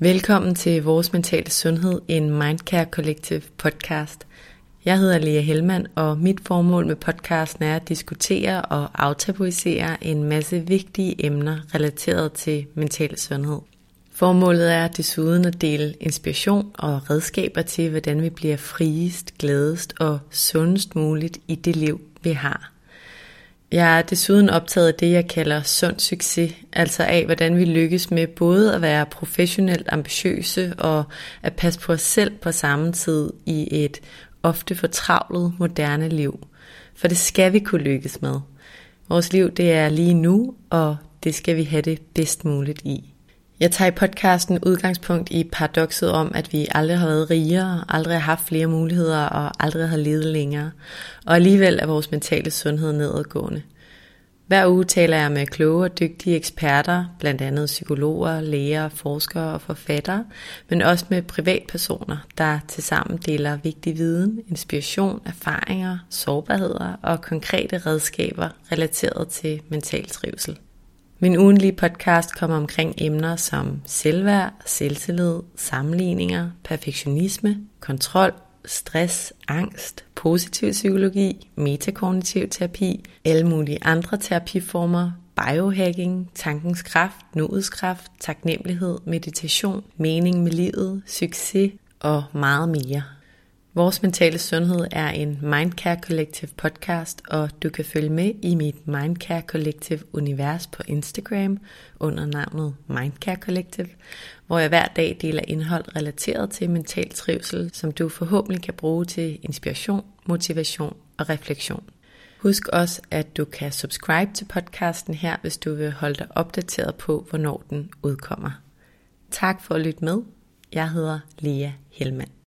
Velkommen til Vores Mentale Sundhed, en Mindcare Collective podcast. Jeg hedder Lea Helmand, og mit formål med podcasten er at diskutere og aftabuisere en masse vigtige emner relateret til mental sundhed. Formålet er desuden at dele inspiration og redskaber til, hvordan vi bliver friest, gladest og sundest muligt i det liv, vi har. Jeg er desuden optaget af det, jeg kalder sund succes, altså af, hvordan vi lykkes med både at være professionelt ambitiøse og at passe på os selv på samme tid i et ofte fortravlet moderne liv. For det skal vi kunne lykkes med. Vores liv det er lige nu, og det skal vi have det bedst muligt i. Jeg tager i podcasten udgangspunkt i paradokset om, at vi aldrig har været rigere, aldrig har haft flere muligheder og aldrig har levet længere. Og alligevel er vores mentale sundhed nedadgående. Hver uge taler jeg med kloge og dygtige eksperter, blandt andet psykologer, læger, forskere og forfattere, men også med privatpersoner, der tilsammen deler vigtig viden, inspiration, erfaringer, sårbarheder og konkrete redskaber relateret til mental trivsel. Min ugenlige podcast kommer omkring emner som selvværd, selvtillid, sammenligninger, perfektionisme, kontrol, stress, angst, positiv psykologi, metakognitiv terapi, alle mulige andre terapiformer, biohacking, tankens kraft, nuets kraft, taknemmelighed, meditation, mening med livet, succes og meget mere. Vores mentale sundhed er en Mindcare Collective podcast, og du kan følge med i mit Mindcare Collective univers på Instagram under navnet Mindcare Collective, hvor jeg hver dag deler indhold relateret til mental trivsel, som du forhåbentlig kan bruge til inspiration, motivation og refleksion. Husk også, at du kan subscribe til podcasten her, hvis du vil holde dig opdateret på, hvornår den udkommer. Tak for at lytte med. Jeg hedder Lea Helmand.